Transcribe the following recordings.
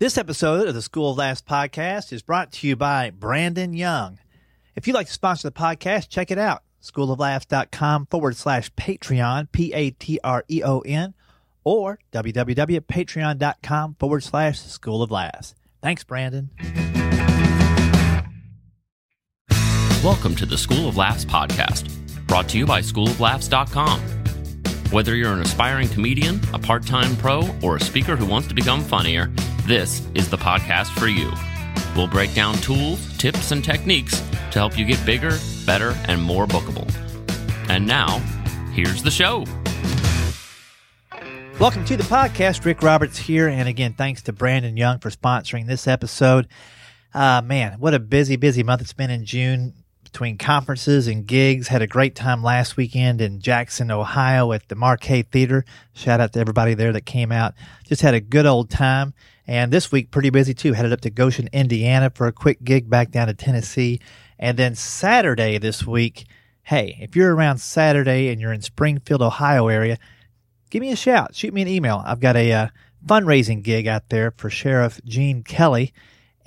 This episode of the School of Laughs podcast is brought to you by Brandon Young. If you'd like to sponsor the podcast, check it out. Schooloflaughs.com forward slash Patreon, P A T R E O N, or www.patreon.com forward slash School of Laughs. Thanks, Brandon. Welcome to the School of Laughs podcast, brought to you by schooloflaughs.com. Whether you're an aspiring comedian, a part time pro, or a speaker who wants to become funnier, this is the podcast for you. We'll break down tools, tips, and techniques to help you get bigger, better, and more bookable. And now, here's the show. Welcome to the podcast. Rick Roberts here. And again, thanks to Brandon Young for sponsoring this episode. Uh, man, what a busy, busy month it's been in June between conferences and gigs. Had a great time last weekend in Jackson, Ohio at the Marquee Theater. Shout out to everybody there that came out. Just had a good old time. And this week, pretty busy too. Headed up to Goshen, Indiana for a quick gig back down to Tennessee. And then Saturday this week, hey, if you're around Saturday and you're in Springfield, Ohio area, give me a shout. Shoot me an email. I've got a uh, fundraising gig out there for Sheriff Gene Kelly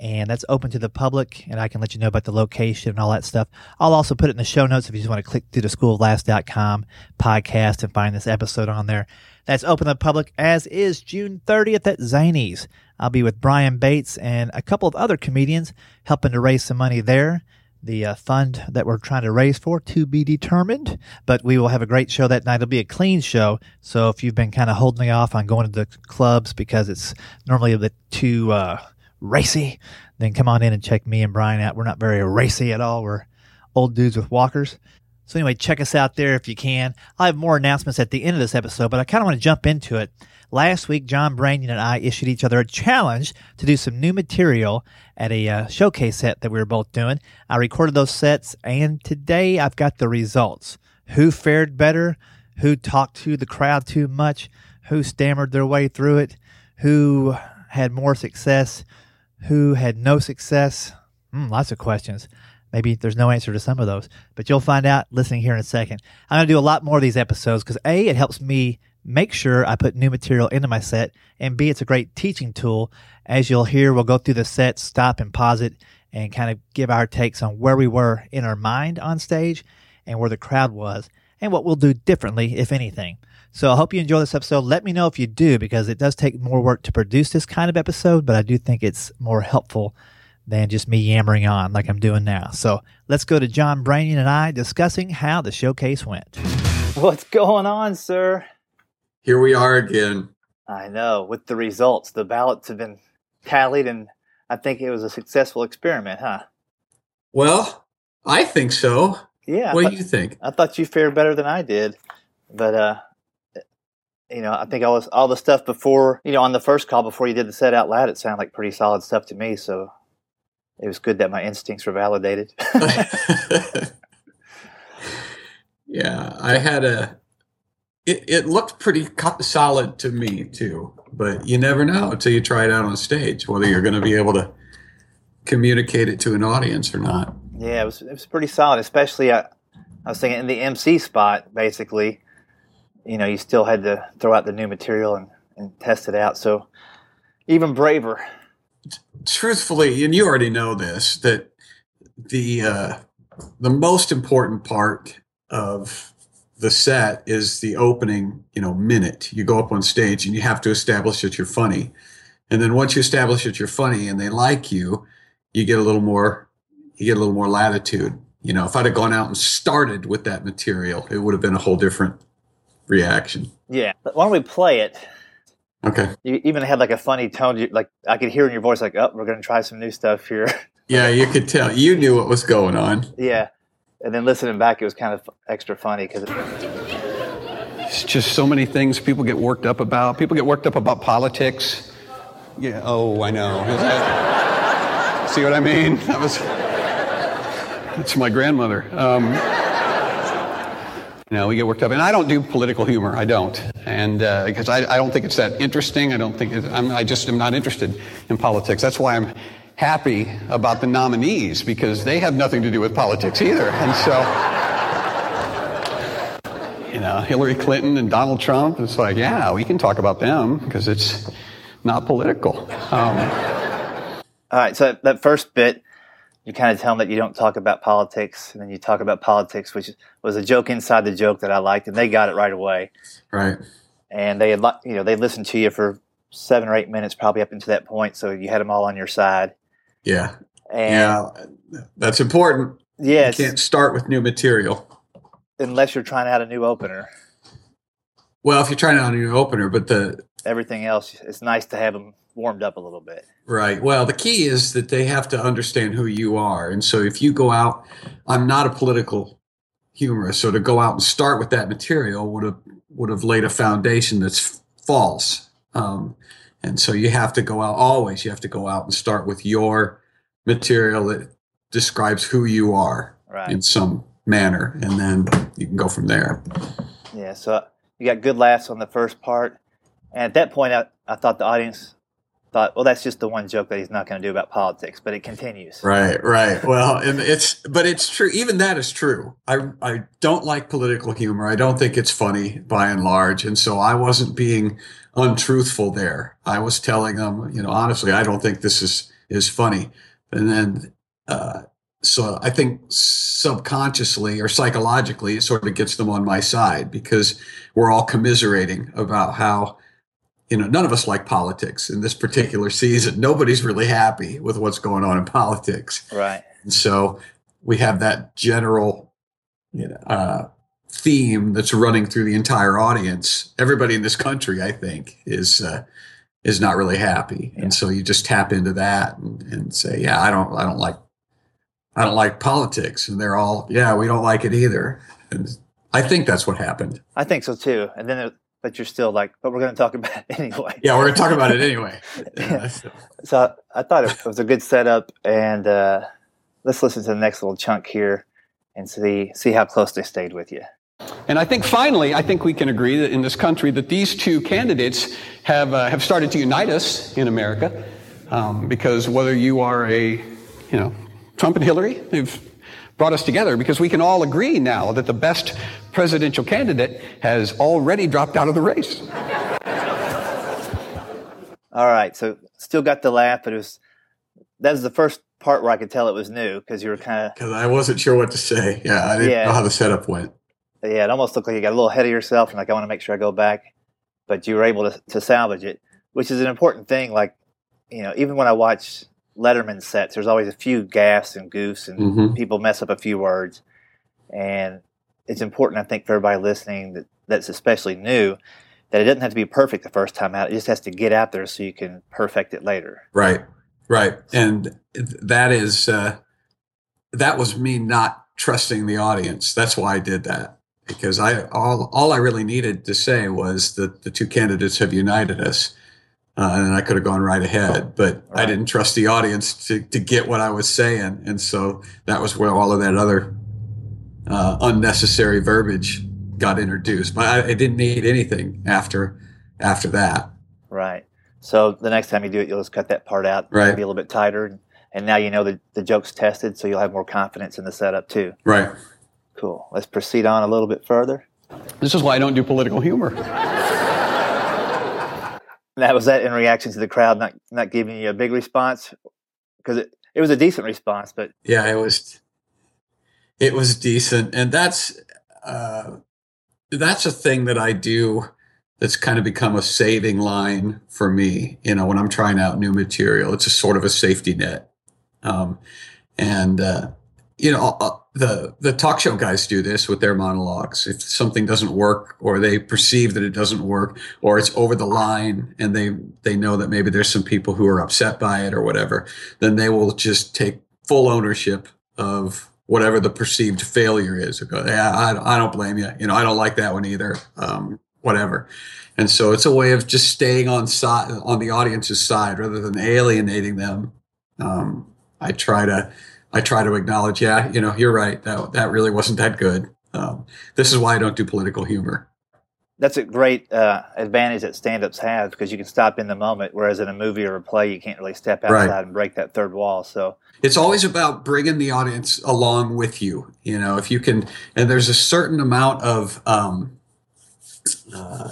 and that's open to the public and I can let you know about the location and all that stuff. I'll also put it in the show notes if you just want to click through the schooloflaughs.com podcast and find this episode on there. That's open to the public as is June 30th at Zanies. I'll be with Brian Bates and a couple of other comedians helping to raise some money there. The uh, fund that we're trying to raise for to be determined, but we will have a great show that night. It'll be a clean show. So if you've been kind of holding off on going to the clubs because it's normally a bit too, uh, racy, then come on in and check me and Brian out. We're not very racy at all. We're old dudes with walkers. So anyway, check us out there if you can. I'll have more announcements at the end of this episode, but I kind of want to jump into it. Last week, John Branyan and I issued each other a challenge to do some new material at a uh, showcase set that we were both doing. I recorded those sets, and today I've got the results. Who fared better? Who talked to the crowd too much? Who stammered their way through it? Who had more success? Who had no success? Mm, lots of questions. Maybe there's no answer to some of those, but you'll find out listening here in a second. I'm going to do a lot more of these episodes because A, it helps me make sure I put new material into my set, and B, it's a great teaching tool. As you'll hear, we'll go through the set, stop and pause it, and kind of give our takes on where we were in our mind on stage and where the crowd was, and what we'll do differently, if anything. So I hope you enjoy this episode. Let me know if you do, because it does take more work to produce this kind of episode, but I do think it's more helpful than just me yammering on like I'm doing now. So let's go to John Branyan and I discussing how the showcase went. What's going on, sir? Here we are again. I know, with the results. The ballots have been tallied, and I think it was a successful experiment, huh? Well, I think so. Yeah. What do you think? I thought you fared better than I did, but uh, you know, I think all this, all the stuff before, you know, on the first call before you did the set out loud, it sounded like pretty solid stuff to me. So it was good that my instincts were validated. yeah, I had a. It, it looked pretty solid to me too, but you never know until you try it out on stage whether you're going to be able to communicate it to an audience or not. Yeah, it was it was pretty solid, especially I, uh, I was thinking in the MC spot, basically you know, you still had to throw out the new material and, and test it out. So even braver. Truthfully, and you already know this, that the uh, the most important part of the set is the opening, you know, minute. You go up on stage and you have to establish that you're funny. And then once you establish that you're funny and they like you, you get a little more you get a little more latitude. You know, if I'd have gone out and started with that material, it would have been a whole different reaction. Yeah. Why don't we play it? Okay. You even had like a funny tone. You, like I could hear in your voice, like, "Oh, we're going to try some new stuff here." Yeah, you could tell. You knew what was going on. Yeah, and then listening back, it was kind of extra funny because. It... It's just so many things people get worked up about. People get worked up about politics. Yeah. Oh, I know. That... See what I mean? That was. That's my grandmother. Um, you know, we get worked up, and I don't do political humor. I don't, and uh, because I, I, don't think it's that interesting. I don't think it, i just am not interested in politics. That's why I'm happy about the nominees because they have nothing to do with politics either. And so, you know, Hillary Clinton and Donald Trump. It's like, yeah, we can talk about them because it's not political. Um, All right, so that first bit, you kind of tell them that you don't talk about politics, and then you talk about politics, which was a joke inside the joke that I liked, and they got it right away. Right. And they had, you know, they listened to you for seven or eight minutes, probably up until that point, so you had them all on your side. Yeah. And yeah. That's important. yes, You can't start with new material. unless you're trying out a new opener. Well, if you're trying out a new opener, but the Everything else, it's nice to have them warmed up a little bit. Right. Well, the key is that they have to understand who you are. And so if you go out, I'm not a political humorist, so to go out and start with that material would have would have laid a foundation that's false. Um, and so you have to go out always. You have to go out and start with your material that describes who you are Right. in some manner, and then you can go from there. Yeah, so you got good laughs on the first part. And at that point, I, I thought the audience thought, well, that's just the one joke that he's not going to do about politics, but it continues. Right, right. Well, and it's but it's true. Even that is true. I I don't like political humor. I don't think it's funny by and large, and so I wasn't being untruthful there. I was telling them, you know, honestly, I don't think this is is funny. And then, uh, so I think subconsciously or psychologically, it sort of gets them on my side because we're all commiserating about how you know, none of us like politics in this particular season. Nobody's really happy with what's going on in politics. Right. And so we have that general you know, uh, theme that's running through the entire audience. Everybody in this country, I think, is uh, is not really happy, Yeah. and so you just tap into that and, and say, "Yeah, I don't, I don't like, I don't like politics," and they're all, "Yeah, we don't like it either." And I think that's what happened. I think so too. And then, it, but you're still like, but we're going to talk about it anyway. Yeah, we're gonna talk about it anyway. Yeah. So I, I thought it was a good setup. And uh, let's listen to the next little chunk here and see see how close they stayed with you. And I think finally, I think we can agree that in this country that these two candidates have, uh, have started to unite us in America. Um, because whether you are a, you know, Trump and Hillary, they've brought us together because we can all agree now that the best presidential candidate has already dropped out of the race. All right. So still got the laugh, but it was that was the first part where I could tell it was new because you were kind of Because I wasn't sure what to say. Yeah, I didn't Yeah. know how the setup went. yeah. It almost looked like you got a little ahead of yourself, and like I want to make sure I go back, but you were able to to salvage it, which is an important thing. Like you know, even when I watch Letterman sets, there's always a few gaffes and goofs, and Mhm. people mess up a few words, and it's important, I think, for everybody listening that that's especially new. That it doesn't have to be perfect the first time out. It just has to get out there so you can perfect it later. Right, right, and that is uh, that was me not trusting the audience. That's why I did that because I all all I really needed to say was that the two candidates have united us, uh, and I could have gone right ahead, but I didn't trust the audience to to get what I was saying, and so that was where all of that other uh, unnecessary verbiage got introduced. But I, I didn't need anything after after that. Right. So the next time you do it, you'll just cut that part out, Right. be a little bit tighter, and, and now you know that the joke's tested, so you'll have more confidence in the setup too. Right. Cool. Let's proceed on a little bit further. This is why I don't do political humor. Now, was that in reaction to the crowd not not giving you a big response? Because it, it was a decent response, but yeah it was it was decent and that's uh that's a thing that i do that's kind of become a saving line for me you know when i'm trying out new material it's a sort of a safety net um and uh you know uh, the the talk show guys do this with their monologues if something doesn't work or they perceive that it doesn't work or it's over the line and they they know that maybe there's some people who are upset by it or whatever then they will just take full ownership of whatever the perceived failure is. Go, yeah, I, I don't blame you. You know, I don't like that one either. Um, whatever. And so it's a way of just staying on side on the audience's side rather than alienating them. Um, I try to I try to acknowledge, yeah, you know, you're right. That that really wasn't that good. Um, this is why I don't do political humor. that's a great uh, advantage that stand-ups have because you can stop in the moment, whereas in a movie or a play, you can't really step outside Right. and break that third wall. So it's always about bringing the audience along with you you know if you can and there's a certain amount of um uh,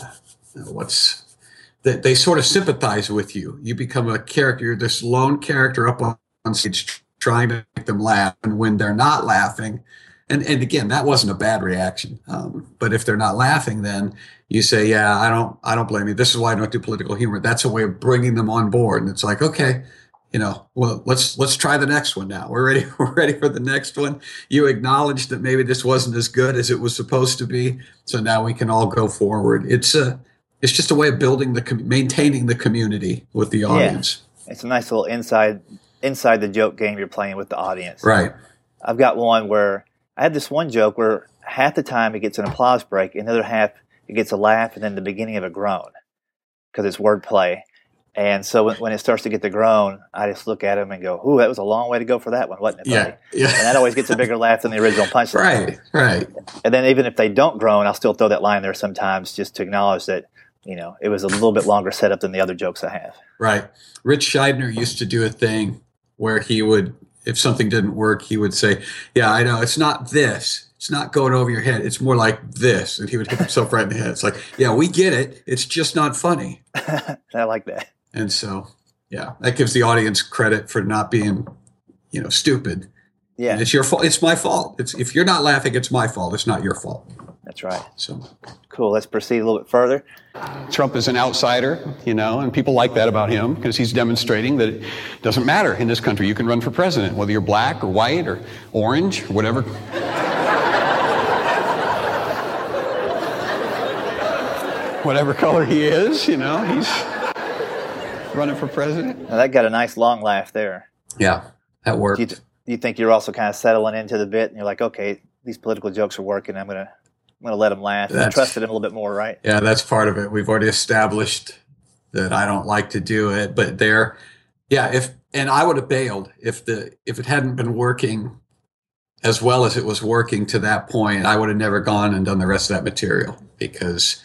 what's that they sort of sympathize with you. You become a character. You're this lone character up on, on stage trying to make them laugh, and when they're not laughing, and and again, that wasn't a bad reaction. Um, but if they're not laughing, then you say, "Yeah, I don't, I don't blame you. This is why I don't do political humor." That's a way of bringing them on board, and it's like, okay, you know, well, let's let's try the next one now. We're ready. We're ready for the next one. You acknowledge that maybe this wasn't as good as it was supposed to be, so now we can all go forward. It's a, it's just a way of building the, maintaining the community with the audience. Yeah. It's a nice little inside inside the joke game you're playing with the audience. Right. I've got one where I had this one joke where half the time it gets an applause break, another half it gets a laugh, and then the beginning of a groan because it's wordplay. And so when, when, it starts to get the groan, I just look at him and go, "Ooh, that was a long way to go for that one, wasn't it?" Yeah, yeah. And that always gets a bigger laugh than the original punchline. Right, right. And then even if they don't groan, I'll still throw that line there sometimes just to acknowledge that you know it was a little bit longer setup than the other jokes I have. Right. Rich Scheidner used to do a thing where he would, if something didn't work, he would say, "Yeah, I know it's not this." It's not going over your head. It's more like this. And he would hit himself right in the head. It's like, yeah, we get it. It's just not funny. I like that. And so yeah, that gives the audience credit for not being, you know, stupid. Yeah, and it's your fault. It's my fault. It's if you're not laughing, it's my fault. It's not your fault. That's right. So cool. Let's proceed a little bit further. Trump is an outsider, you know, and people like that about him because he's demonstrating that it doesn't matter in this country. You can run for president, whether you're black or white or orange or whatever. whatever color he is, you know, he's running for president. Now that got a nice long laugh there. Yeah, that worked. Do you, th- you think you're also kind of settling into the bit, and you're like, okay, these political jokes are working. I'm gonna I'm gonna let them laugh. That's, trusted him a little bit more, right? Yeah, that's part of it. We've already established that I don't like to do it, but there, yeah. If and I would have bailed if the if it hadn't been working as well as it was working to that point. I would have never gone and done the rest of that material because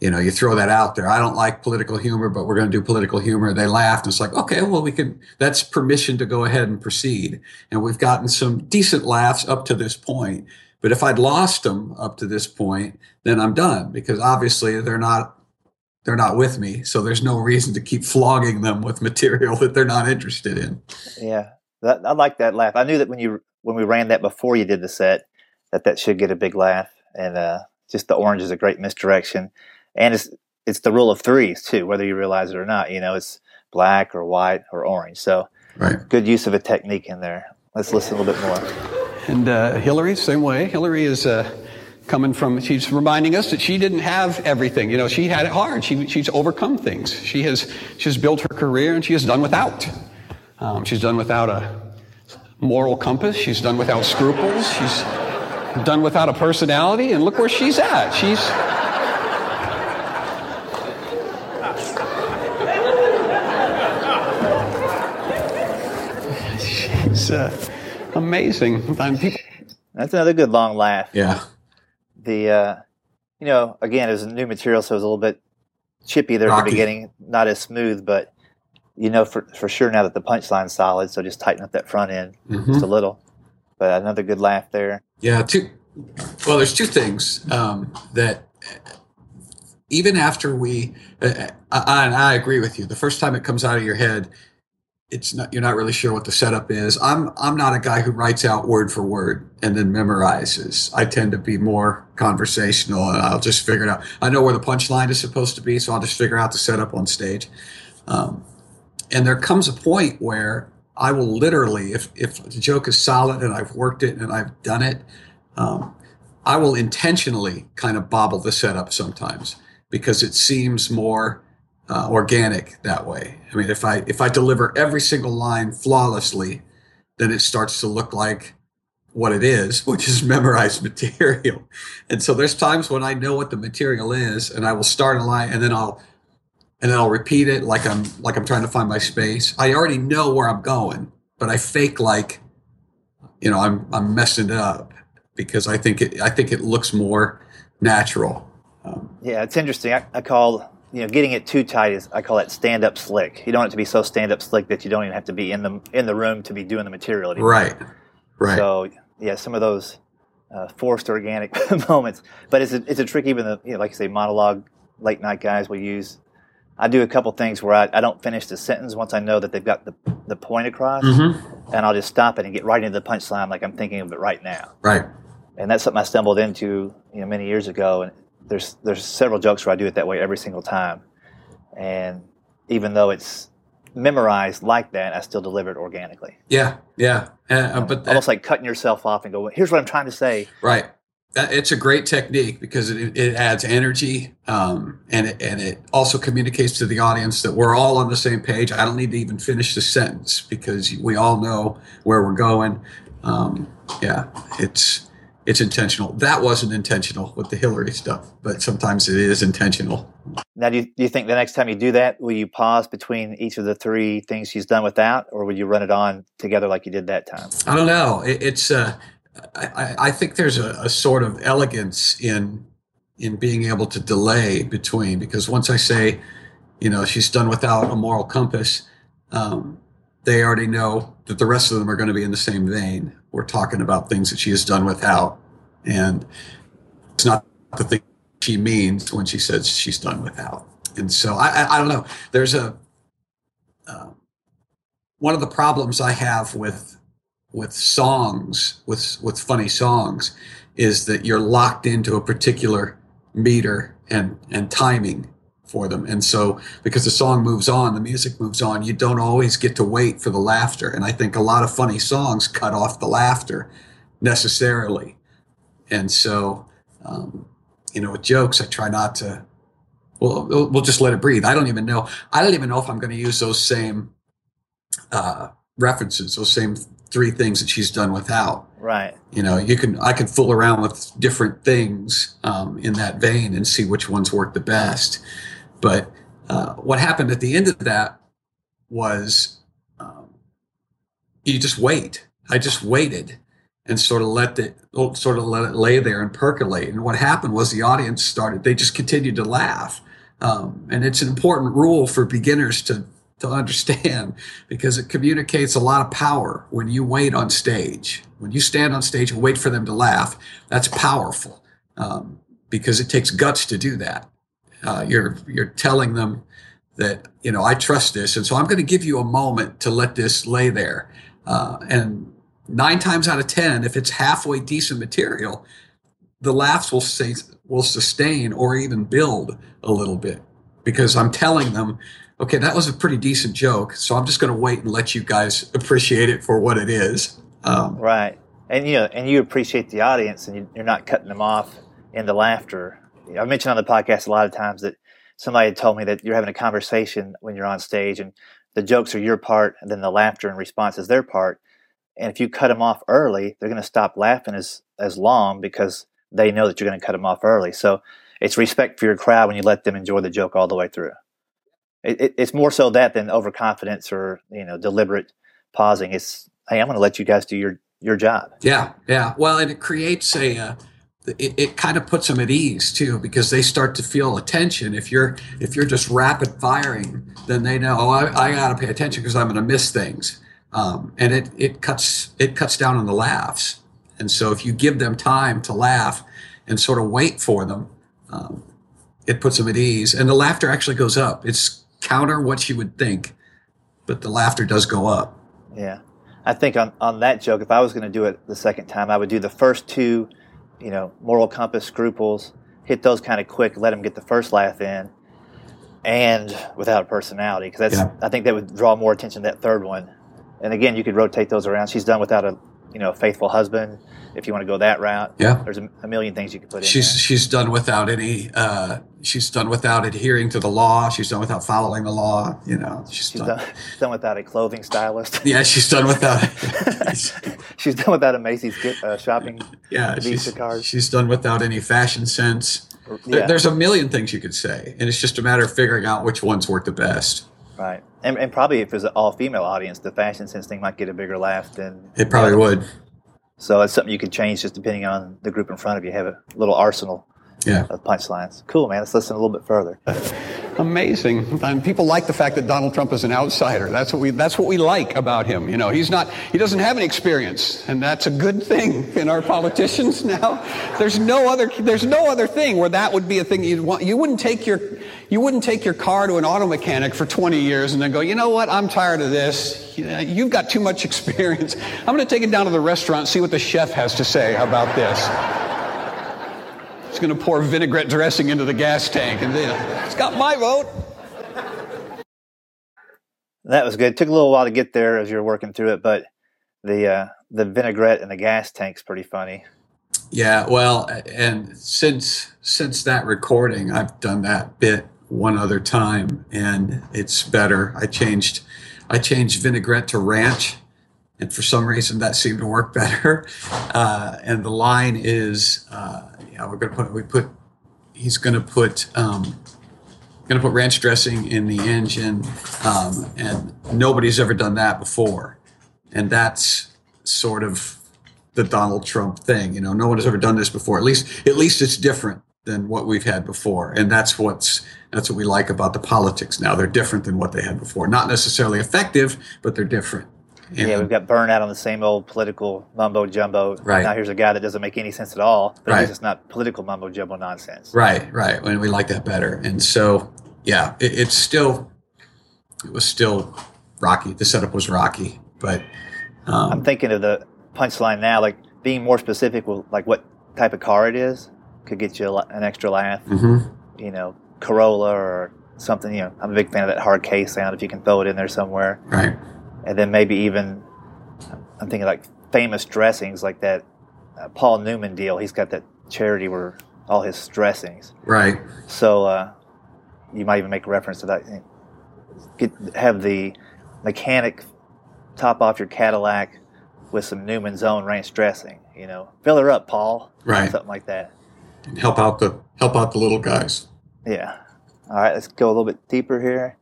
you know, you throw that out there. I don't like political humor, but we're going to do political humor. They laughed. It's like, okay, well, we can, that's permission to go ahead and proceed. And we've gotten some decent laughs up to this point. But if I'd lost them up to this point, then I'm done because obviously they're not, they're not with me. So there's no reason to keep flogging them with material that they're not interested in. Yeah. That, I like that laugh. I knew that when you, when we ran that before you did the set, that that should get a big laugh. And, uh, just the orange is a great misdirection and it's it's the rule of threes too, whether you realize it or not. You know, it's black or white or orange. So, right. good use of a technique in there. Let's listen a little bit more. And uh, Hillary, same way. Hillary is. Uh, coming from she's reminding us that she didn't have everything. You know she had it hard. She, she's overcome things. She has she's built her career and she has done without. Um, she's done without a moral compass. She's done without scruples. She's done without a personality. And look where she's at. She's uh, amazing. That's another good long laugh. Yeah. The uh, you know, again, it was new material, so it was a little bit chippy there at the beginning, not as smooth, but you know for for sure now that the punchline's solid, so just tighten up that front end mm-hmm. just a little. But another good laugh there. Yeah, two. Well, there's two things um, that even after we, uh, I, I agree with you. The first time it comes out of your head, it's not you're not really sure what the setup is. I'm I'm not a guy who writes out word for word and then memorizes. I tend to be more conversational and I'll just figure it out. I know where the punchline is supposed to be, so I'll just figure out the setup on stage. Um, and there comes a point where I will literally, if if the joke is solid and I've worked it and I've done it, um, I will intentionally kind of bobble the setup sometimes because it seems more uh, organic that way. I mean, if I if I deliver every single line flawlessly, then it starts to look like what it is, which is memorized material. And so there's times when I know what the material is, and I will start a line, and then I'll and then I'll repeat it like I'm like I'm trying to find my space. I already know where I'm going, but I fake like you know I'm I'm messing it up because I think it I think it looks more natural. Um, yeah, it's interesting. I, I call you know, getting it too tight is I call it stand up slick. You don't want it to be so stand up slick that you don't even have to be in the in the room to be doing the material anymore. Right. Right. So yeah, some of those uh, forced organic moments, but it's a, it's a trick. Even the you know, like you say, monologue late night guys will use I do a couple things where I, I don't finish the sentence once I know that they've got the, the point across, Mm-hmm. and I'll just stop it and get right into the punchline like I'm thinking of it right now. Right. And that's something I stumbled into you know many years ago. And there's there's several jokes where I do it that way every single time. And even though it's memorized like that, I still deliver it organically. Yeah. Yeah. Uh, but that- Almost like cutting yourself off and go, here's what I'm trying to say. Right. That- It's a great technique because it, it adds energy um, and, it, and it also communicates to the audience that we're all on the same page. I don't need to even finish the sentence because we all know where we're going. Um, yeah, it's it's intentional. That wasn't intentional with the Hillary stuff, but sometimes it is intentional. Now, do you, do you think the next time you do that, will you pause between each of the three things she's done without, or will you run it on together like you did that time? I don't know. It, it's uh, I, I- think there's a, a sort of elegance in in being able to delay between because once I say, you know, she's done without a moral compass, um, they already know that the rest of them are going to be in the same vein. We're talking about things that she has done without, and it's not the thing she means when she says she's done without. And so I, I, I don't know. There's a um, one of the problems I have with with songs with with funny songs is that you're locked into a particular meter and and timing for them. And so because the song moves on the music moves on you don't always get to wait for the laughter. And i think a lot of funny songs cut off the laughter necessarily. And so um, you know with jokes i try not to well we'll just let it breathe. I don't even know i don't even know if i'm going to use those same uh, references those same three things that she's done without Right. you know you can i can fool around with different things um, in that vein and see which ones work the best but uh, what happened at the end of that was um, you just wait i just waited and sort of let it sort of let it lay there and percolate and what happened was the audience started they just continued to laugh um, and it's an important rule for beginners to to understand because it communicates a lot of power when you wait on stage. When you stand on stage and wait for them to laugh, that's powerful um, because it takes guts to do that. Uh, you're you're telling them that you know I trust this, and so I'm going to give you a moment to let this lay there. Uh, and nine times out of ten, if it's halfway decent material, the laughs will say will sustain or even build a little bit because I'm telling them okay, that was a pretty decent joke. So I'm just going to wait and let you guys appreciate it for what it is. Um, Right. And you know, and you appreciate the audience, and you, you're not cutting them off in the laughter. You know, I mentioned on the podcast a lot of times that somebody had told me that you're having a conversation when you're on stage, and the jokes are your part, and then the laughter and response is their part. And if you cut them off early, they're going to stop laughing as as long because they know that you're going to cut them off early. So it's respect for your crowd when you let them enjoy the joke all the way through. It, it, it's more so that than overconfidence or you know deliberate pausing. It's hey, I'm going to let you guys do your your job. yeah, yeah. Well, and it creates a. Uh, it, it kind of puts them at ease too because they start to feel attention. If you're if you're just rapid firing, then they know oh, I, I got to pay attention because I'm going to miss things, um, and it it cuts it cuts down on the laughs. And so if you give them time to laugh and sort of wait for them, um, it puts them at ease, and the laughter actually goes up. It's counter what you would think, but the laughter does go up. Yeah. I think on, on that joke, if I was going to do it the second time, I would do the first two, you know, moral compass, scruples, hit those kind of quick, let them get the first laugh in, and without a personality, because that's Yeah. I think that would draw more attention to that third one. And again, you could rotate those around. She's done without a, you know, faithful husband. If you want to go that route, Yeah. there's a, a million things you could put in. She's there. she's done without any. Uh, she's done without adhering to the law. She's done without following the law. You know, she's, She's done. done, done without a clothing stylist. Yeah, she's done without. she's done without a Macy's gift, uh, shopping. yeah, Visa she's, card. she's done without any fashion sense. There- There's a million things you could say, and it's just a matter of figuring out which ones work the best. Right. And, and probably if it's an all female audience, the fashion sense thing might get a bigger laugh than. It probably would. So it's something you could change just depending on the group in front of you. Have a little arsenal Yeah. of punchlines. Cool, man. Let's listen a little bit further. Amazing. And people like the fact that Donald Trump is an outsider. That's what we that's what we like about him. You know, he's not he doesn't have any experience, and that's a good thing in our politicians now. There's no other there's no other thing where that would be a thing you'd want. You wouldn't take your You wouldn't take your car to an auto mechanic for 20 years and then go, you know what, I'm tired of this. You've got too much experience. I'm going to take it down to the restaurant and see what the chef has to say about this. He's going to pour vinaigrette dressing into the gas tank and then, it's got my vote. That was good. It took a little while to get there as you're working through it, but the uh, the vinaigrette in the gas tank's pretty funny. Yeah, well, and since since that recording, I've done that bit one other time, and it's better. I changed I changed vinaigrette to ranch, and for some reason that seemed to work better. Uh, and the line is, uh, yeah, we're gonna put we put he's gonna put um, gonna put ranch dressing in the engine, um, and nobody's ever done that before, and that's sort of the Donald Trump thing. You know, no one has ever done this before. At least, at least it's different than what we've had before, and that's what's that's what we like about the politics now. They're different than what they had before. Not necessarily effective, but they're different. And yeah, we've got burnout on the same old political mumbo jumbo. Right. Now here's a guy that doesn't make any sense at all, but right. it's not political mumbo jumbo nonsense. Right, right. And we like that better. And so, yeah, it, it's still, it was still rocky. The setup was rocky, but um, I'm thinking of the punchline now, like being more specific with like what type of car it is could get you an extra laugh. Mm-hmm. You know, Corolla or something. You know, I'm a big fan of that hard K sound. If you can throw it in there somewhere, right? And then maybe even I'm thinking like famous dressings, like that uh, Paul Newman deal. He's got that charity where all his dressings, right? So uh, you might even make a reference to that. Get have the mechanic top off your Cadillac with some Newman's own ranch dressing. You know, fill her up, Paul. Right. Something like that. And help out the help out the little guys. Yeah. All right, let's go a little bit deeper here.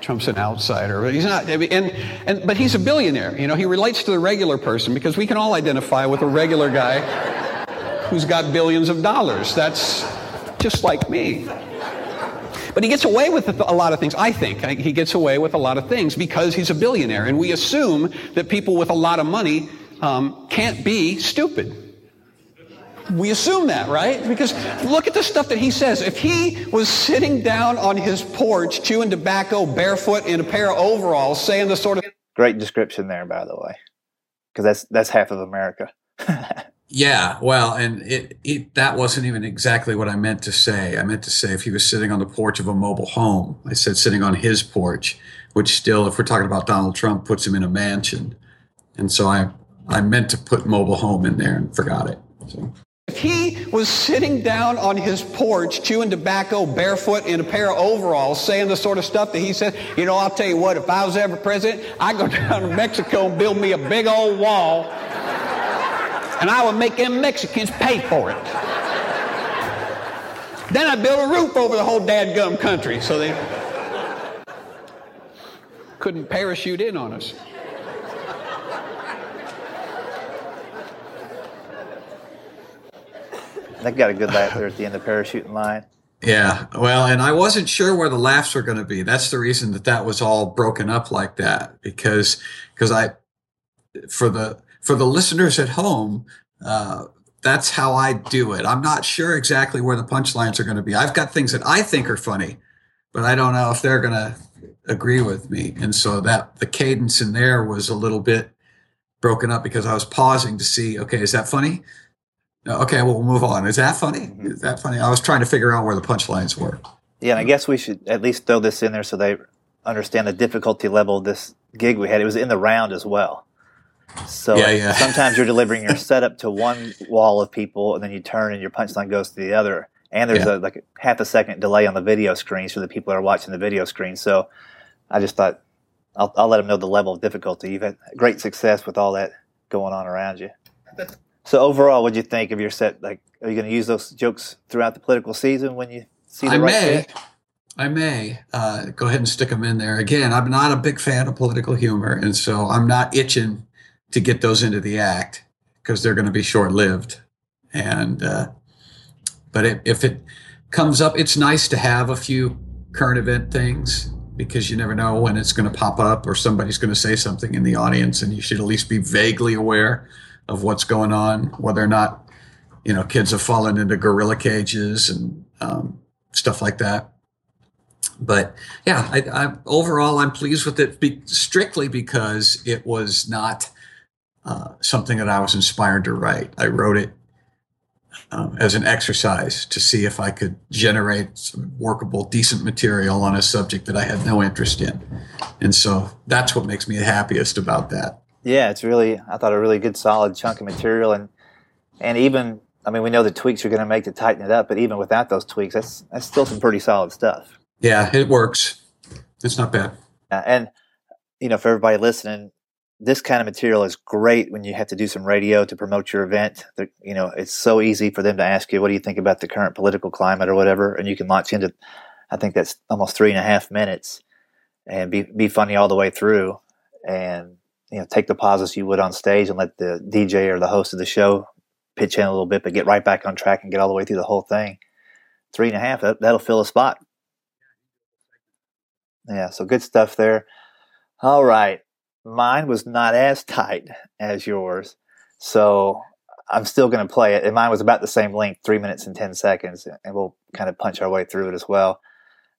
Trump's an outsider, but he's not. I mean, and and but he's a billionaire. You know, he relates to the regular person because we can all identify with a regular guy who's got billions of dollars. That's just like me. But he gets away with a lot of things, I think. He gets away with a lot of things because he's a billionaire. And we assume that people with a lot of money um, can't be stupid. We assume that, right? Because look at the stuff that he says. If he was sitting down on his porch chewing tobacco barefoot in a pair of overalls saying the sort of. Great description there, by the way. Because that's, that's half of America. Yeah, well, and it, it that wasn't even exactly what I meant to say. I meant to say if he was sitting on the porch of a mobile home. I said sitting on his porch, which still, if we're talking about Donald Trump, puts him in a mansion. And so I I meant to put mobile home in there and forgot it. So. He was sitting down on his porch chewing tobacco barefoot in a pair of overalls saying the sort of stuff that he said, you know, I'll tell you what, if I was ever president, I'd go down to Mexico and build me a big old wall and I would make them Mexicans pay for it. then I'd build a roof over the whole dadgum country so they couldn't parachute in on us. That got a good laugh there at the end of the parachuting line. Yeah, well, and I wasn't sure where the laughs were going to be. That's the reason that that was all broken up like that because because I for the for the listeners at home, uh, that's how I do it. I'm not sure exactly where the punchlines are going to be. I've got things that I think are funny, but I don't know if they're going to agree with me. And so that the cadence in there was a little bit broken up because I was pausing to see, okay, is that funny? Okay, well, we'll move on. Is that funny? Mm-hmm. Is that funny? I was trying to figure out where the punchlines were. Yeah, and I guess we should at least throw this in there so they understand the difficulty level of this gig we had. It was in the round as well. So yeah, yeah. sometimes you're delivering your setup to one wall of people, and then you turn and your punchline goes to the other. And there's yeah. a like half a second delay on the video screens for the people that are watching the video screen. So I just thought I'll, I'll let them know the level of difficulty. You've had great success with all that going on around you. So overall, what do you think of your set? Like, are you going to use those jokes throughout the political season when you see the I right may. fit? I may uh, go ahead and stick them in there. Again, I'm not a big fan of political humor, and so I'm not itching to get those into the act because they're going to be short lived. And uh, but it, if it comes up, it's nice to have a few current event things because you never know when it's going to pop up or somebody's going to say something in the audience, and you should at least be vaguely aware of what's going on, whether or not you know kids have fallen into gorilla cages and um, stuff like that. but yeah, I, I, overall I'm pleased with it be, strictly because it was not uh, something that I was inspired to write. I wrote it um, as an exercise to see if I could generate some workable, decent material on a subject that I had no interest in, and so that's what makes me the happiest about that. Yeah, it's really I thought a really good, solid chunk of material, and and even I mean we know the tweaks you're going to make to tighten it up, but even without those tweaks, that's that's still some pretty solid stuff. Yeah, it works. It's not bad. Uh, and you know, for everybody listening, this kind of material is great when you have to do some radio to promote your event. The, you know, it's so easy for them to ask you, "What do you think about the current political climate?" or whatever, and you can launch into. I think that's almost three and a half minutes, and be be funny all the way through, and you know, take the pauses you would on stage and let the DJ or the host of the show pitch in a little bit, but get right back on track and get all the way through the whole thing. Three and a half, that, that'll fill a spot. Yeah, so good stuff there. All right. Mine was not as tight as yours. So I'm still going to play it. And mine was about the same length, three minutes and 10 seconds. And we'll kind of punch our way through it as well.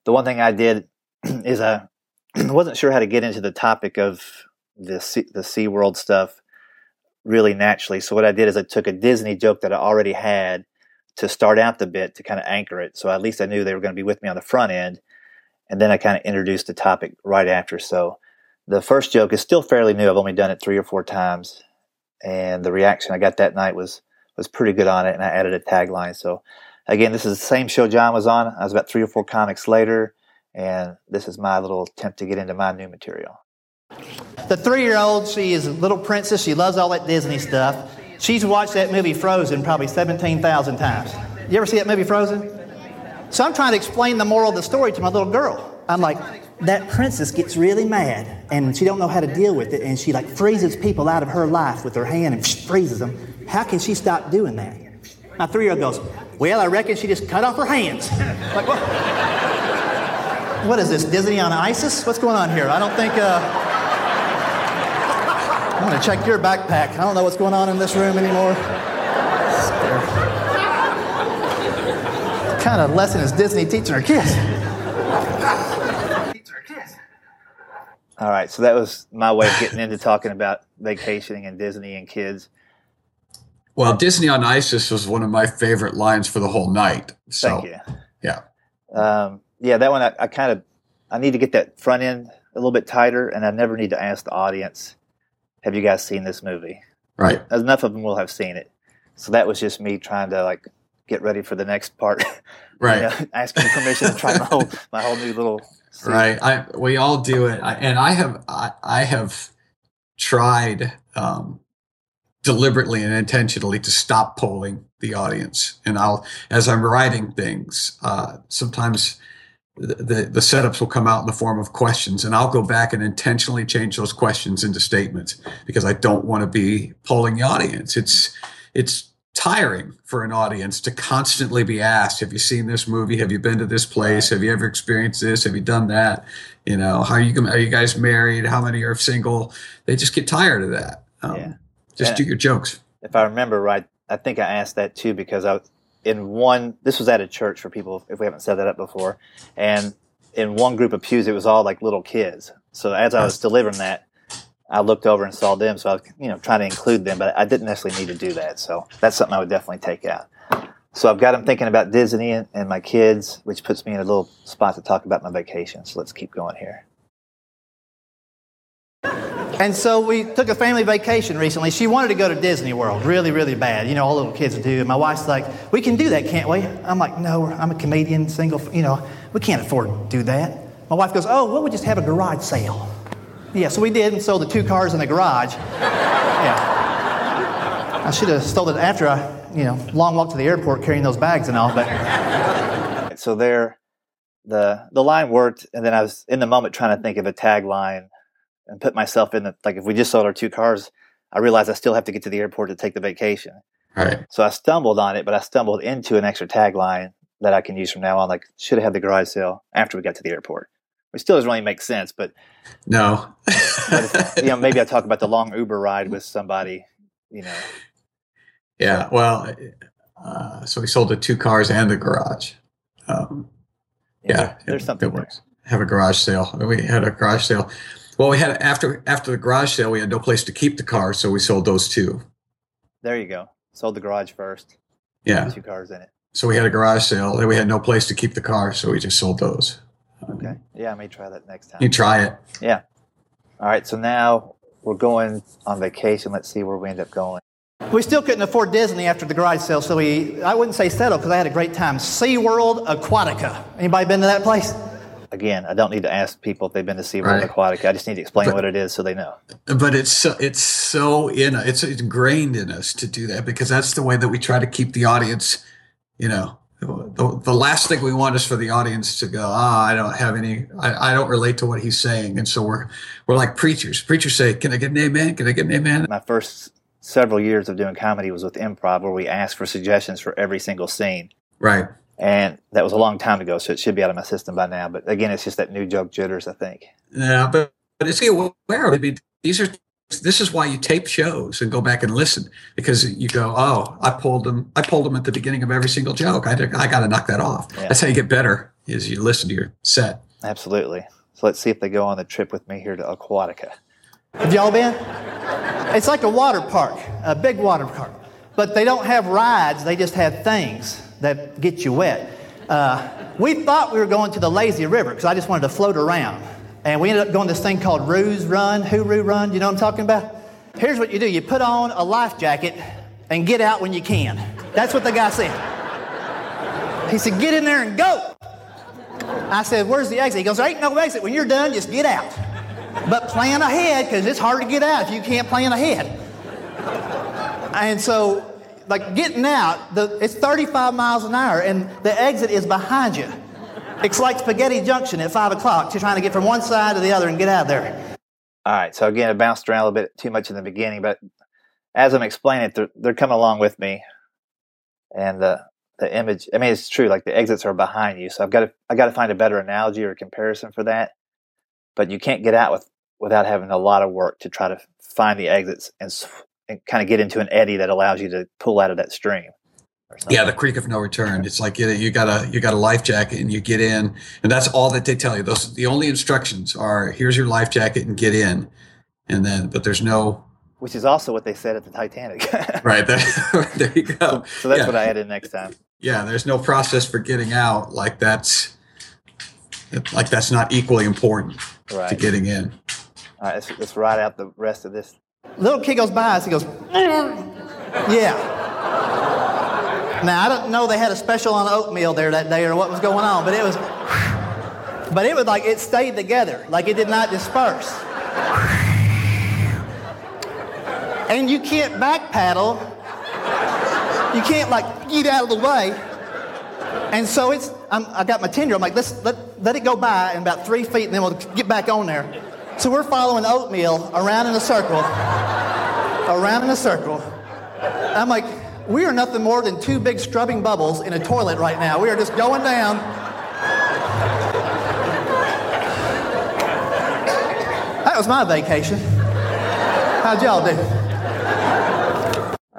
The one thing I did is I wasn't sure how to get into the topic of the sea, the SeaWorld stuff really naturally. So what I did is I took a Disney joke that I already had to start out the bit to kind of anchor it. So at least I knew they were going to be with me on the front end and then I kind of introduced the topic right after. So the first joke is still fairly new. I've only done it three or four times, and the reaction I got that night was was pretty good on it. And I added a tagline. So again, this is the same show John was on. I was about three or four comics later, and this is my little attempt to get into my new material. The three-year-old, she is a little princess. She loves all that Disney stuff. She's watched that movie Frozen probably 17,000 times. You ever see that movie Frozen? So I'm trying to explain the moral of the story to my little girl. I'm like, that princess gets really mad and she don't know how to deal with it and she like freezes people out of her life with her hand and freezes them. How can she stop doing that? My three-year-old goes, well, I reckon she just cut off her hands. Like, what? what is this, Disney on ISIS? What's going on here? I don't think, uh... I'm gonna check your backpack. I don't know what's going on in this room anymore kind of lesson is Disney teaching our kids? All right, so that was my way of getting into talking about vacationing and Disney and kids. Well, Disney on ISIS was one of my favorite lines for the whole night. So, Thank you. Yeah. Um, yeah, that one I, I kind of I need to get that front end a little bit tighter, and I never need to ask the audience, "Have you guys seen this movie?" Right. Enough of them will have seen it. So that was just me trying to like get ready for the next part. Right. you know, asking permission to try my whole my whole new little. Scene. Right. I we all do it, I, and I have I, I have tried um, deliberately and intentionally to stop polling the audience, and I'll as I'm writing things, uh, sometimes. The, the, the setups will come out in the form of questions and I'll go back and intentionally change those questions into statements because I don't want to be polling the audience. It's it's tiring for an audience to constantly be asked have you seen this movie? Have you been to this place? Have you ever experienced this? Have you done that? You know how are you are you guys married? How many are single? They just get tired of that. Um, Yeah. just And- do your jokes. If I remember right, I think I asked that too because I in one. This was at a church for people if we haven't set that up before, and in one group of pews it was all like little kids. So as I was delivering that, I looked over and saw them. So I was you know trying to include them, but I didn't necessarily need to do that. So that's something I would definitely take out. So I've got them thinking about Disney and, and my kids, which puts me in a little spot to talk about my vacation. So let's keep going here. And so we took a family vacation recently. She wanted to go to Disney World really, really bad. You know, all little kids do. And my wife's like, we can do that, can't we? I'm like, no, I'm a comedian, single, you know, we can't afford to do that. My wife goes, oh, well, we just have a garage sale. Yeah, so we did and sold the two cars in the garage. Yeah. I should have sold it after I, you know, long walk to the airport carrying those bags and all, but. So there, the, the line worked, and then I was in the moment trying to think of a tagline and put myself in the like if we just sold our two cars i realized i still have to get to the airport to take the vacation right so i stumbled on it but i stumbled into an extra tagline that i can use from now on like should have had the garage sale after we got to the airport It still doesn't really make sense but, no but if, you know maybe i talk about the long uber ride with somebody you know yeah well uh, so we sold the two cars and the garage um, know, yeah there's something there. works have a garage sale. We had a garage sale. Well, we had after after the garage sale, we had no place to keep the car, so we sold those too. There you go. Sold the garage first. Yeah. Two cars in it. So we had a garage sale, and we had no place to keep the car, so we just sold those. Okay. Yeah, I may try that next time. You try it. Yeah. All right. So now we're going on vacation. Let's see where we end up going. We still couldn't afford Disney after the garage sale, so we, I wouldn't say settle because I had a great time. SeaWorld Aquatica. Anybody been to that place? Again, I don't need to ask people if they've been to SeaWorld Right. Aquatica. I just need to explain But- what it is so they know. But it's so, it's so in it's ingrained in us to do that because that's the way that we try to keep the audience. You know, the, the last thing we want is for the audience to go, ah, I don't have any, I, I don't relate to what he's saying, and so we're we're like preachers. Preachers say, "Can I get an amen? Can I get an amen?" My first several years of doing comedy was with improv, where we asked for suggestions for every single scene. Right. And that was a long time ago, so it should be out of my system by now. But again, it's just that new joke jitters, I think. Yeah, but but it's aware. I mean, these are this is why you tape shows and go back and listen because you go, oh, I pulled them. I pulled them at the beginning of every single joke. I I got to knock that off. Yeah. That's how you get better. Is you listen to your set. Absolutely. So let's see if they go on the trip with me here to Aquatica. Have y'all been? It's like a water park, a big water park. But they don't have rides, they just have things that get you wet. Uh, we thought we were going to the lazy river because I just wanted to float around. And we ended up going this thing called Ruse Run, Hooroo Run. You know what I'm talking about? Here's what you do you put on a life jacket and get out when you can. That's what the guy said. He said, Get in there and go. I said, Where's the exit? He goes, There ain't no exit. When you're done, just get out. But plan ahead because it's hard to get out if you can't plan ahead. And so, like getting out, the, it's 35 miles an hour and the exit is behind you. It's like Spaghetti Junction at 5 o'clock. You're trying to get from one side to the other and get out of there. All right, so again, it bounced around a little bit too much in the beginning, but as I'm explaining it, they're, they're coming along with me. And the, the image, I mean, it's true, like the exits are behind you. So I've got to, I got to find a better analogy or comparison for that. But you can't get out with, without having a lot of work to try to find the exits and, s- and kind of get into an eddy that allows you to pull out of that stream. Yeah, the creek of no return. It's like you, you got a you got a life jacket and you get in, and that's all that they tell you. Those the only instructions are here's your life jacket and get in, and then but there's no Which is also what they said at the Titanic. right there. there you go. so that's yeah. what I added next time. yeah, there's no process for getting out. Like that's like that's not equally important to getting in. All right, let's, let's ride out the rest of this. Little kid goes by us. He goes, yeah. Now I don't know they had a special on oatmeal there that day or what was going on, but it was, but it was like it stayed together, like it did not disperse. And you can't back paddle. You can't like get out of the way. And so it's, I'm, I got my 10 year old, I'm like, let's let, let it go by in about three feet and then we'll get back on there. So we're following oatmeal around in a circle, around in a circle. I'm like, we are nothing more than two big scrubbing bubbles in a toilet right now. We are just going down. That was my vacation. How'd y'all do?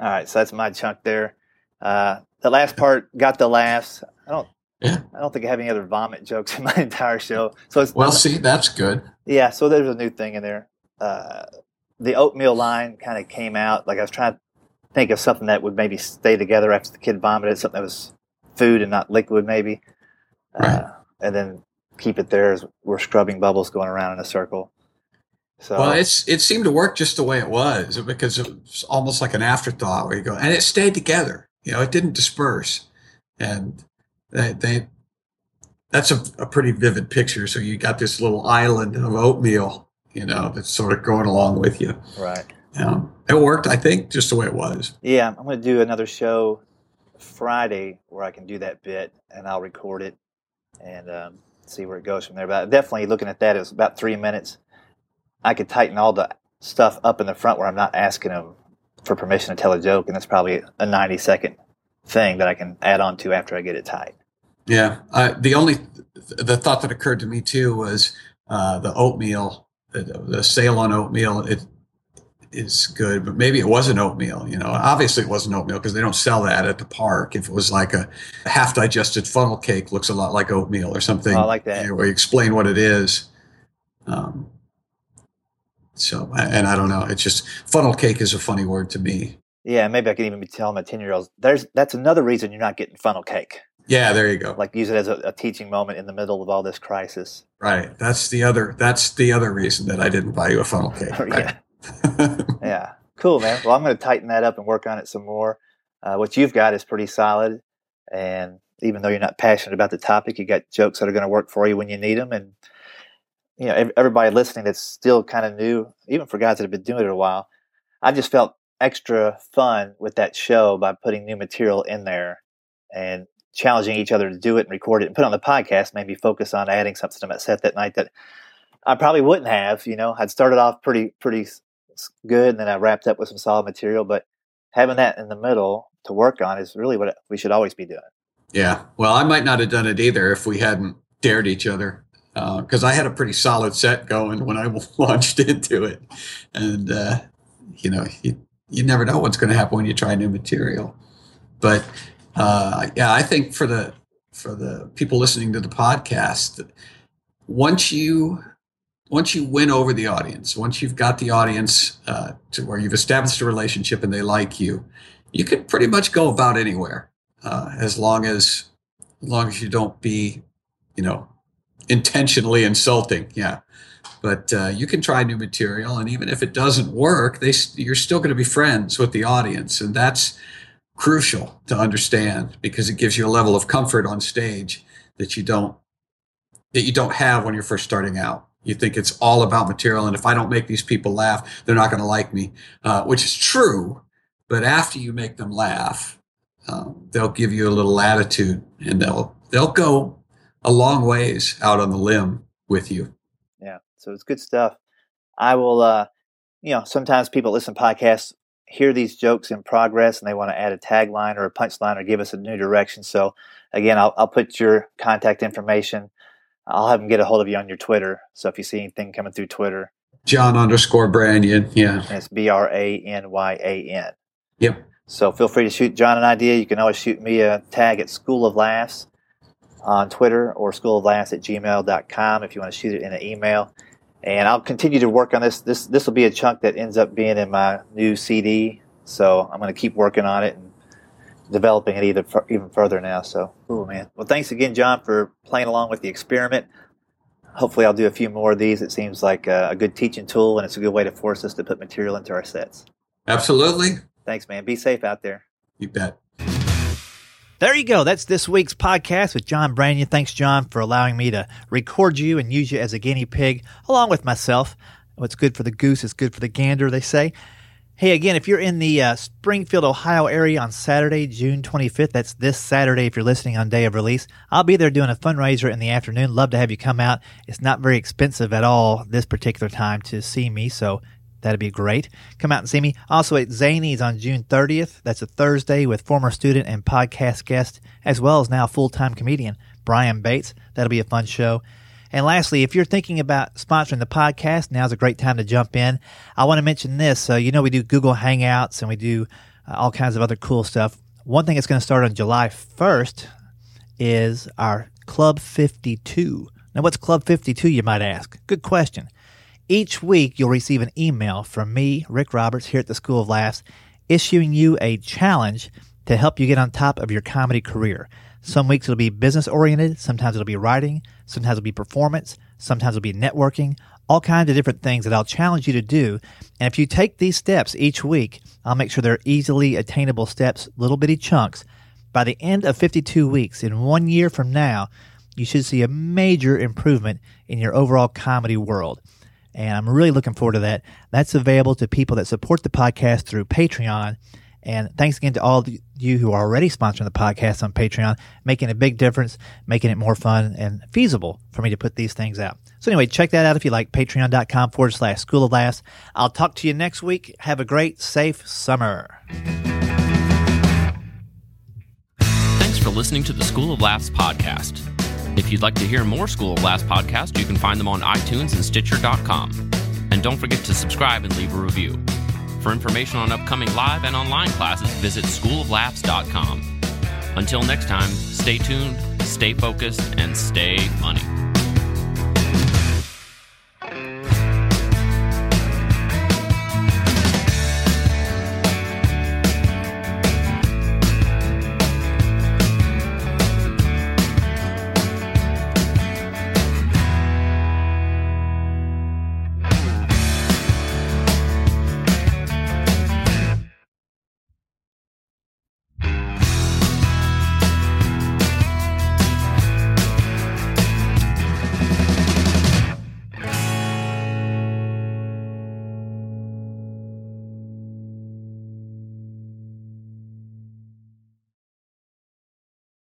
All right, so that's my chunk there. Uh, the last part got the laughs. I don't. Yeah. I don't think I have any other vomit jokes in my entire show. So it's Well, see, that's good. yeah. So there's a new thing in there. Uh, the oatmeal line kind of came out. Like I was trying to think of something that would maybe stay together after the kid vomited. Something that was food and not liquid, maybe. Uh, and then keep it there as we're scrubbing bubbles going around in a circle. So Well, it's it seemed to work just the way it was because it was almost like an afterthought where you go, and it stayed together. You know, it didn't disperse, and they, they that's a, a pretty vivid picture. So you got this little island of oatmeal, you know, that's sort of going along with you. right. Um, it worked, I think, just the way it was. Yeah, I'm going to do another show Friday where I can do that bit and I'll record it and um, see where it goes from there. But definitely looking at that, it was about three minutes. I could tighten all the stuff up in the front where I'm not asking them for permission to tell a joke, and that's probably a 90 second thing that I can add on to after I get it tight. Yeah. Uh, the only the thought that occurred to me too was uh, the oatmeal, the, the sale on oatmeal. It is good, but maybe it wasn't oatmeal. You know, obviously it wasn't oatmeal because they don't sell that at the park. If it was like a half digested funnel cake, looks a lot like oatmeal or something. Oh, I like that. You know, where you explain what it is. Um, so, and I don't know. It's just funnel cake is a funny word to me. Yeah, maybe I could even be telling my ten year olds. There's that's another reason you're not getting funnel cake. Yeah, there you go. Like use it as a, a teaching moment in the middle of all this crisis. Right. That's the other. That's the other reason that I didn't buy you a funnel cake. Right? yeah. yeah. Cool, man. Well, I'm going to tighten that up and work on it some more. Uh, what you've got is pretty solid, and even though you're not passionate about the topic, you got jokes that are going to work for you when you need them, and you know everybody listening that's still kind of new, even for guys that have been doing it a while. I just felt extra fun with that show by putting new material in there and challenging each other to do it and record it and put it on the podcast. Maybe focus on adding something to my set that night that I probably wouldn't have. You know, I'd started off pretty pretty good, and then I wrapped up with some solid material. But having that in the middle to work on is really what we should always be doing. Yeah. Well, I might not have done it either if we hadn't dared each other because uh, I had a pretty solid set going when I launched into it, and uh, you know, you, you never know what's going to happen when you try new material. But uh, yeah, I think for the for the people listening to the podcast, once you once you win over the audience, once you've got the audience uh, to where you've established a relationship and they like you, you can pretty much go about anywhere uh, as long as as long as you don't be, you know, intentionally insulting. Yeah, but uh, you can try new material, and even if it doesn't work, they you're still going to be friends with the audience, and that's crucial to understand because it gives you a level of comfort on stage that you don't that you don't have when you're first starting out. You think it's all about material, and if I don't make these people laugh, they're not going to like me, uh, which is true. But after you make them laugh, um, they'll give you a little attitude, and they'll they'll go a long ways out on the limb with you. So it's good stuff. I will. Uh, you know, sometimes people listen to podcasts, hear these jokes in progress, and they want to add a tagline or a punchline or give us a new direction. So again, I'll, I'll put your contact information I'll have them get a hold of you on your Twitter. So if you see anything coming through Twitter, John underscore Branyan. Yeah. And it's B R A N Y A N. Yep. So feel free to shoot John an idea. You can always shoot me a tag at School of Laughs on Twitter or School of Laughs at gmail.com if you want to shoot it in an email. And I'll continue to work on this. This this will be a chunk that ends up being in my new CD. So I'm going to keep working on it and developing it either even further now. So, oh man. Well, thanks again, John, for playing along with the experiment. Hopefully, I'll do a few more of these. It seems like a, a good teaching tool, and it's a good way to force us to put material into our sets. Absolutely. Thanks, man. Be safe out there. You bet. There you go. That's this week's podcast with John Branyan. Thanks, John, for allowing me to record you and use you as a guinea pig along with myself. What's good for the goose is good for the gander, they say. Hey, again, if you're in the uh, Springfield, Ohio area on Saturday, June 25th, that's this Saturday if you're listening on day of release, I'll be there doing a fundraiser in the afternoon. Love to have you come out. It's not very expensive at all this particular time to see me, so that'd be great. Come out and see me. Also at Zanies on June 30th, that's a Thursday with former student and podcast guest, as well as now full time comedian Brian Bates. That'll be a fun show. And lastly, if you're thinking about sponsoring the podcast, now's a great time to jump in. I want to mention this. So, you know, we do Google Hangouts and we do uh, all kinds of other cool stuff. One thing that's going to start on July 1st is our Club 52. Now, what's Club 52, you might ask? Good question. Each week, you'll receive an email from me, Rick Roberts, here at the School of Laughs, issuing you a challenge to help you get on top of your comedy career. Some weeks it'll be business oriented, sometimes it'll be writing, sometimes it'll be performance, sometimes it'll be networking, all kinds of different things that I'll challenge you to do. And if you take these steps each week, I'll make sure they're easily attainable steps, little bitty chunks. By the end of 52 weeks, in one year from now, you should see a major improvement in your overall comedy world. And I'm really looking forward to that. That's available to people that support the podcast through Patreon. And thanks again to all of you who are already sponsoring the podcast on Patreon, making a big difference, making it more fun and feasible for me to put these things out. So anyway, check that out if you like, patreon.com forward slash school of laughs. I'll talk to you next week. Have a great, safe summer. Thanks for listening to the School of Laughs podcast. If you'd like to hear more School of Laughs podcasts, you can find them on iTunes and Stitcher.com. And don't forget to subscribe and leave a review. For information on upcoming live and online classes, visit schooloflaughs.com. Until next time, stay tuned, stay focused, and stay money.